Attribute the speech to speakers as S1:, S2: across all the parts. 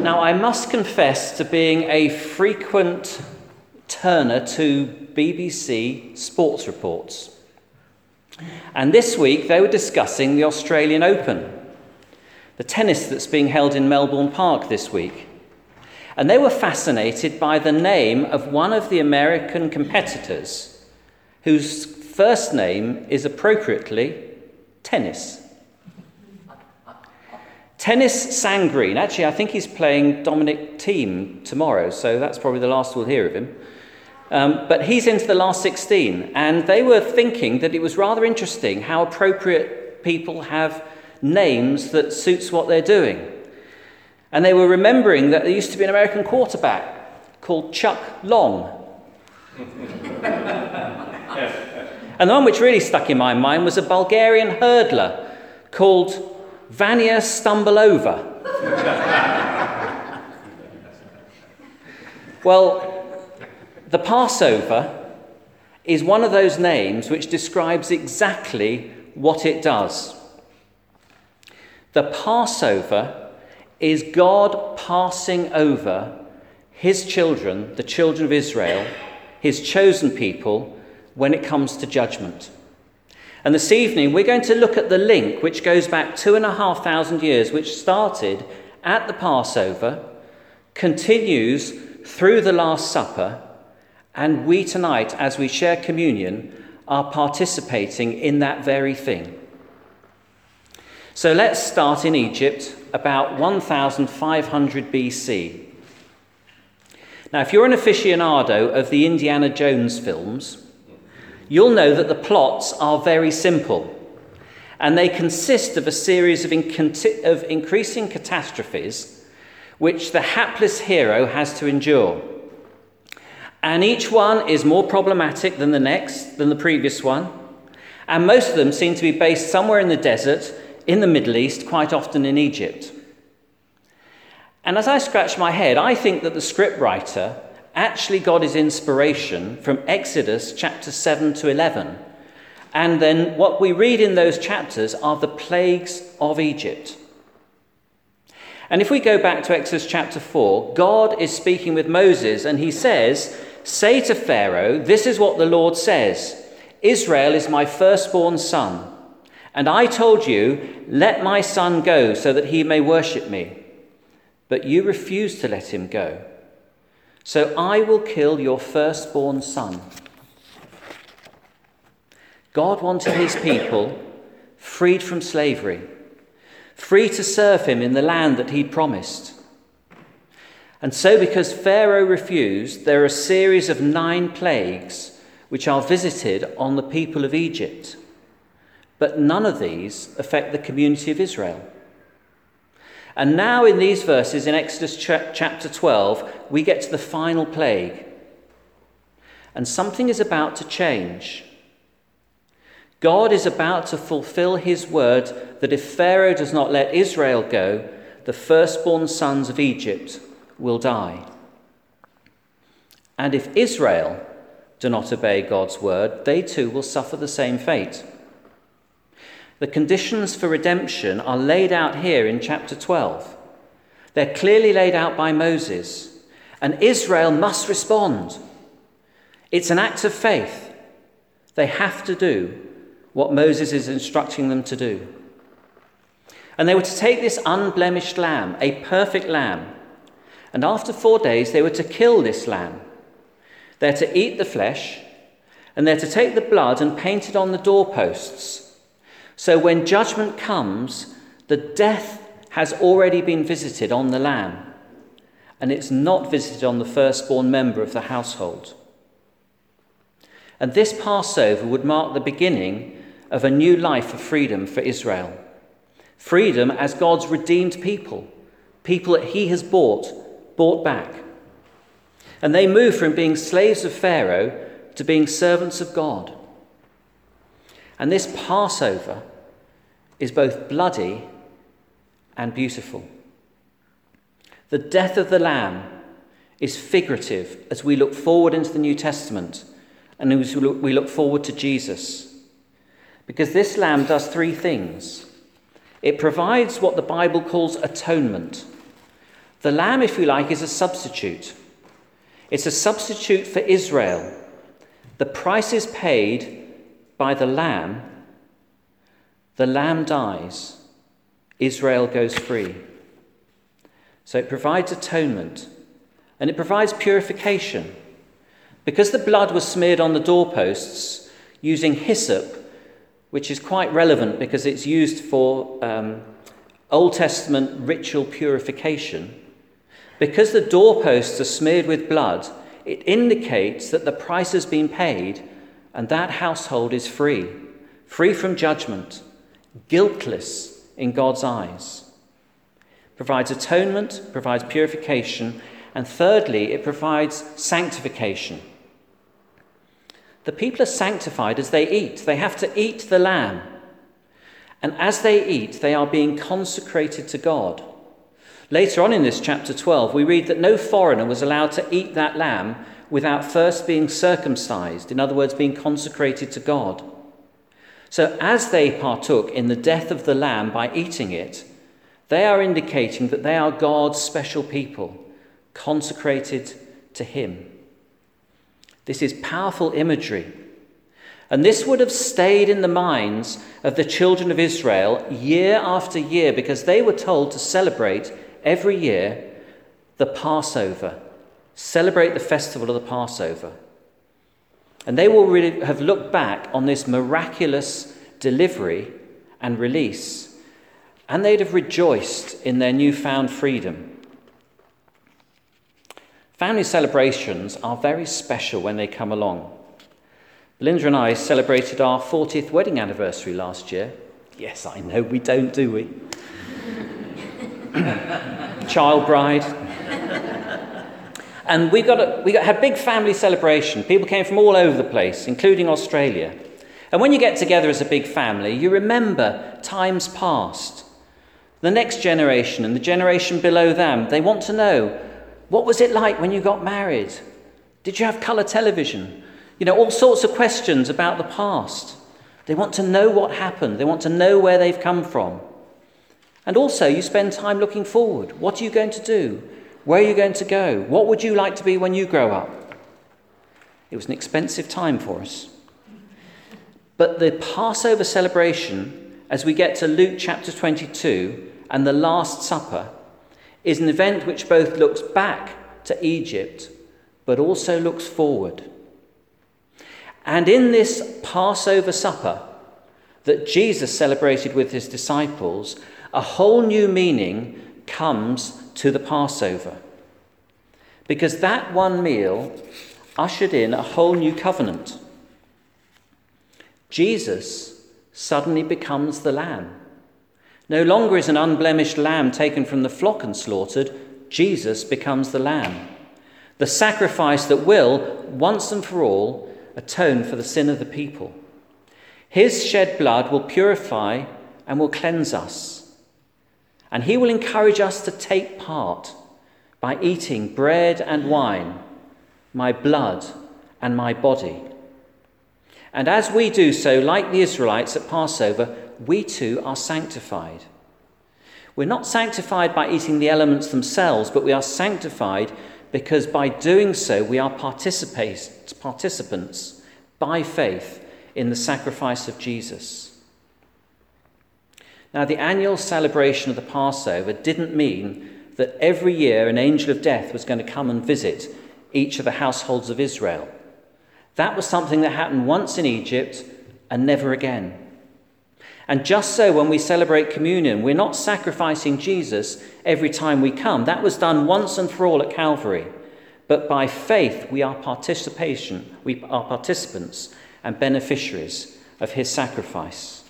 S1: Now, I must confess to being a frequent turner to BBC sports reports. And this week they were discussing the Australian Open, the tennis that's being held in Melbourne Park this week. And they were fascinated by the name of one of the American competitors whose first name is appropriately tennis. Tennys Sandgren. Actually, I think he's playing Dominic Thiem tomorrow, so that's probably the last we'll hear of him. Um, but he's into the last 16, and they were thinking that it was rather interesting how appropriate people have names that suits what they're doing. And they were remembering that there used to be an American quarterback called Chuck Long. and the one which really stuck in my mind was a Bulgarian hurdler called Vanya Stambolova. well, the Passover is one of those names which describes exactly what it does. The Passover is God passing over his children, the children of Israel, his chosen people, when it comes to judgment. And this evening, we're going to look at the link which goes back two and a half thousand years, which started at the Passover, continues through the Last Supper, and we tonight, as we share communion, are participating in that very thing. So let's start in Egypt about 1500 BC. Now, if you're an aficionado of the Indiana Jones films, you'll know that the plots are very simple and they consist of a series of, of increasing catastrophes which the hapless hero has to endure. And each one is more problematic than the next, than the previous one. And most of them seem to be based somewhere in the desert, in the Middle East, quite often in Egypt. And as I scratch my head, I think that the scriptwriter actually got his inspiration from Exodus chapter 7 to 11. And then what we read in those chapters are the plagues of Egypt. And if we go back to Exodus chapter 4, God is speaking with Moses and he says, Say to Pharaoh, This is what the Lord says Israel is my firstborn son. And I told you, Let my son go so that he may worship me. But you refused to let him go. So I will kill your firstborn son. God wanted his people freed from slavery, free to serve him in the land that he'd promised. And so, because Pharaoh refused, there are a series of nine plagues which are visited on the people of Egypt. But none of these affect the community of Israel. And now, in these verses in Exodus chapter 12, we get to the final plague. And something is about to change. God is about to fulfill his word that if Pharaoh does not let Israel go, the firstborn sons of Egypt will die. And if Israel do not obey God's word, they too will suffer the same fate. The conditions for redemption are laid out here in chapter 12. They're clearly laid out by Moses, and Israel must respond. It's an act of faith. They have to do what Moses is instructing them to do. And they were to take this unblemished lamb, a perfect lamb, and after four days they were to kill this lamb. They're to eat the flesh, and they're to take the blood and paint it on the doorposts so when judgment comes, the death has already been visited on the lamb, and it's not visited on the firstborn member of the household. And this Passover would mark the beginning of a new life of freedom for Israel. Freedom as God's redeemed people, people that He has bought, bought back. And they move from being slaves of Pharaoh to being servants of God. And this Passover is both bloody and beautiful. The death of the Lamb is figurative as we look forward into the New Testament and as we look forward to Jesus. Because this Lamb does three things it provides what the Bible calls atonement. The lamb, if you like, is a substitute. It's a substitute for Israel. The price is paid by the lamb. The lamb dies. Israel goes free. So it provides atonement and it provides purification. Because the blood was smeared on the doorposts using hyssop, which is quite relevant because it's used for um, Old Testament ritual purification, because the doorposts are smeared with blood, it indicates that the price has been paid and that household is free, free from judgment, guiltless in God's eyes. Provides atonement, provides purification, and thirdly, it provides sanctification. The people are sanctified as they eat. They have to eat the lamb. And as they eat, they are being consecrated to God. Later on in this chapter 12, we read that no foreigner was allowed to eat that lamb without first being circumcised, in other words, being consecrated to God. So, as they partook in the death of the lamb by eating it, they are indicating that they are God's special people, consecrated to Him. This is powerful imagery and this would have stayed in the minds of the children of Israel year after year because they were told to celebrate every year the Passover, celebrate the festival of the Passover. And they will really have looked back on this miraculous delivery and release, and they'd have rejoiced in their newfound freedom. Family celebrations are very special when they come along. Linda and I celebrated our 40th wedding anniversary last year. Yes, I know we don't, do we? Child bride. And we got a, we got, had a big family celebration. People came from all over the place, including Australia. And when you get together as a big family, you remember times past. The next generation and the generation below them, they want to know what was it like when you got married? Did you have colour television? You know, all sorts of questions about the past. They want to know what happened, they want to know where they've come from. And also, you spend time looking forward. What are you going to do? Where are you going to go? What would you like to be when you grow up? It was an expensive time for us. But the Passover celebration, as we get to Luke chapter 22 and the Last Supper, is an event which both looks back to Egypt but also looks forward. And in this Passover supper that Jesus celebrated with his disciples, a whole new meaning comes to the Passover. Because that one meal ushered in a whole new covenant. Jesus suddenly becomes the lamb. No longer is an unblemished lamb taken from the flock and slaughtered, Jesus becomes the lamb. The sacrifice that will, once and for all, atone for the sin of the people. His shed blood will purify and will cleanse us. And he will encourage us to take part by eating bread and wine, my blood and my body. And as we do so, like the Israelites at Passover, we too are sanctified. We're not sanctified by eating the elements themselves, but we are sanctified because by doing so, we are participants by faith in the sacrifice of Jesus. Now, the annual celebration of the Passover didn't mean that every year an angel of death was going to come and visit each of the households of Israel. That was something that happened once in Egypt and never again. And just so, when we celebrate communion, we're not sacrificing Jesus every time we come. That was done once and for all at Calvary. But by faith, we are participation, we are participants and beneficiaries of his sacrifice.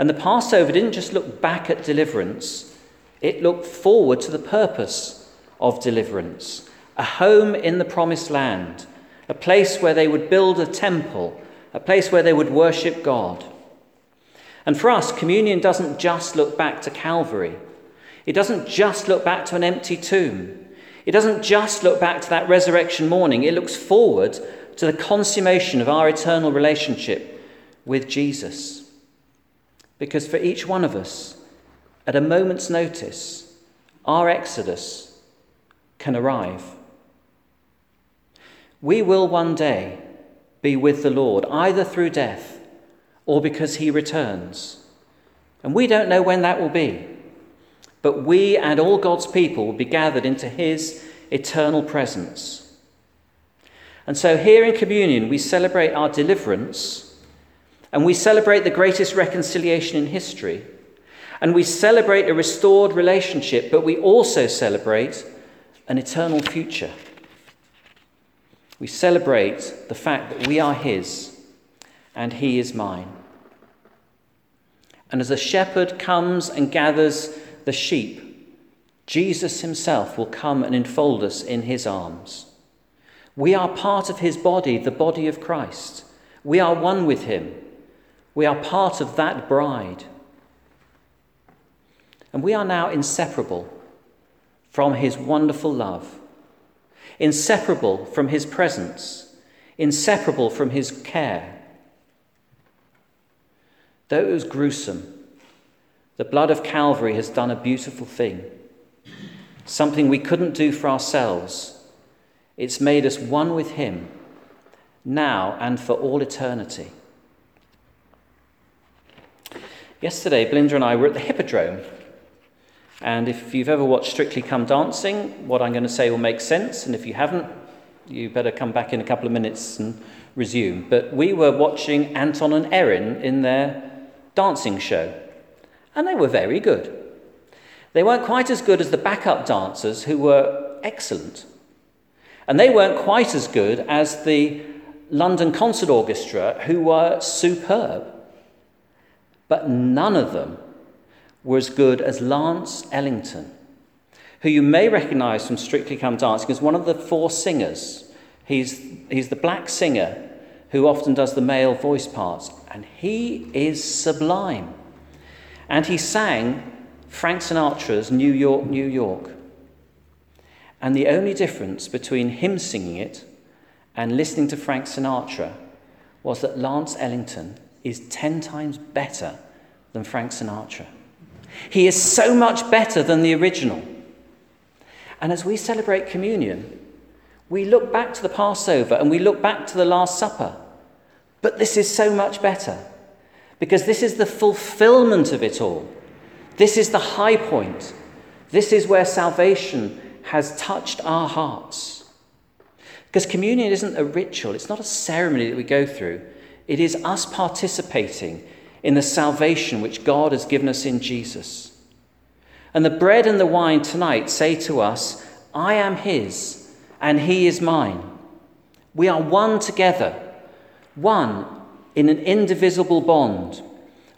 S1: And the Passover didn't just look back at deliverance, it looked forward to the purpose of deliverance a home in the promised land, a place where they would build a temple, a place where they would worship God. And for us, communion doesn't just look back to Calvary. It doesn't just look back to an empty tomb. It doesn't just look back to that resurrection morning, it looks forward to the consummation of our eternal relationship with Jesus. Because for each one of us, at a moment's notice, our exodus can arrive. We will one day be with the Lord, either through death or because he returns. And we don't know when that will be. But we and all God's people will be gathered into his eternal presence. And so here in communion, we celebrate our deliverance and we celebrate the greatest reconciliation in history. And we celebrate a restored relationship, but we also celebrate an eternal future. We celebrate the fact that we are His and He is mine. And as a shepherd comes and gathers the sheep, Jesus Himself will come and enfold us in His arms. We are part of His body, the body of Christ. We are one with Him. We are part of that bride. And we are now inseparable from His wonderful love inseparable from his presence, inseparable from his care. Though it was gruesome, the blood of Calvary has done a beautiful thing, something we couldn't do for ourselves. It's made us one with him, now and for all eternity. Yesterday, Belinda and I were at the Hippodrome and if you've ever watched Strictly Come Dancing, what I'm going to say will make sense. And if you haven't, you better come back in a couple of minutes and resume. But we were watching Anton and Erin in their dancing show, and they were very good. They weren't quite as good as the backup dancers, who were excellent. And they weren't quite as good as the London Concert Orchestra, who were superb. But none of them were as good as Lance Ellington, who you may recognize from Strictly Come Dancing as one of the four singers. He's, he's the black singer who often does the male voice parts, and he is sublime. And he sang Frank Sinatra's New York, New York. And the only difference between him singing it and listening to Frank Sinatra was that Lance Ellington is 10 times better than Frank Sinatra. He is so much better than the original. And as we celebrate communion, we look back to the Passover and we look back to the Last Supper. But this is so much better because this is the fulfillment of it all. This is the high point. This is where salvation has touched our hearts. Because communion isn't a ritual, it's not a ceremony that we go through. It is us participating in the salvation which God has given us in Jesus. And the bread and the wine tonight say to us, I am His and He is mine. We are one together, one in an indivisible bond,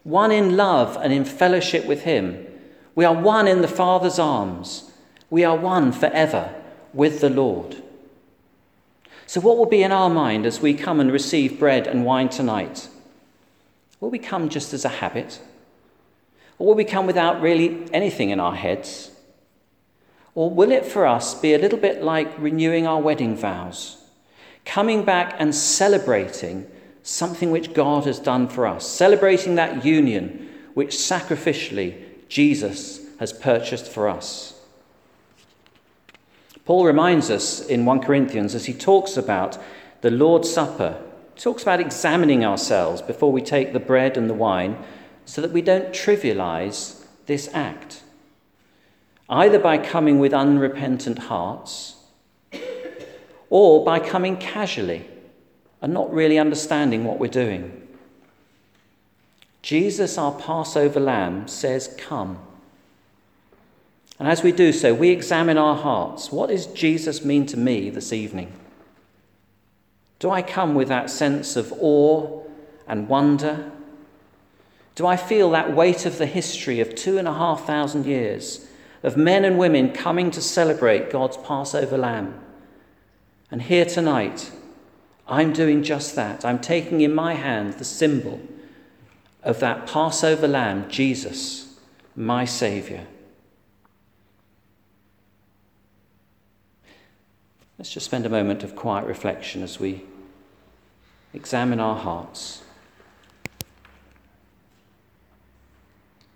S1: one in love and in fellowship with Him. We are one in the Father's arms. We are one forever with the Lord. So, what will be in our mind as we come and receive bread and wine tonight? Will we come just as a habit? Or will we come without really anything in our heads? Or will it for us be a little bit like renewing our wedding vows, coming back and celebrating something which God has done for us, celebrating that union which sacrificially Jesus has purchased for us? Paul reminds us in 1 Corinthians as he talks about the Lord's Supper talks about examining ourselves before we take the bread and the wine so that we don't trivialize this act, either by coming with unrepentant hearts or by coming casually and not really understanding what we're doing. Jesus, our Passover lamb, says, Come. And as we do so, we examine our hearts. What does Jesus mean to me this evening? Do I come with that sense of awe and wonder? Do I feel that weight of the history of two and a half thousand years of men and women coming to celebrate God's Passover lamb? And here tonight, I'm doing just that. I'm taking in my hand the symbol of that Passover lamb, Jesus, my Saviour. Let's just spend a moment of quiet reflection as we examine our hearts.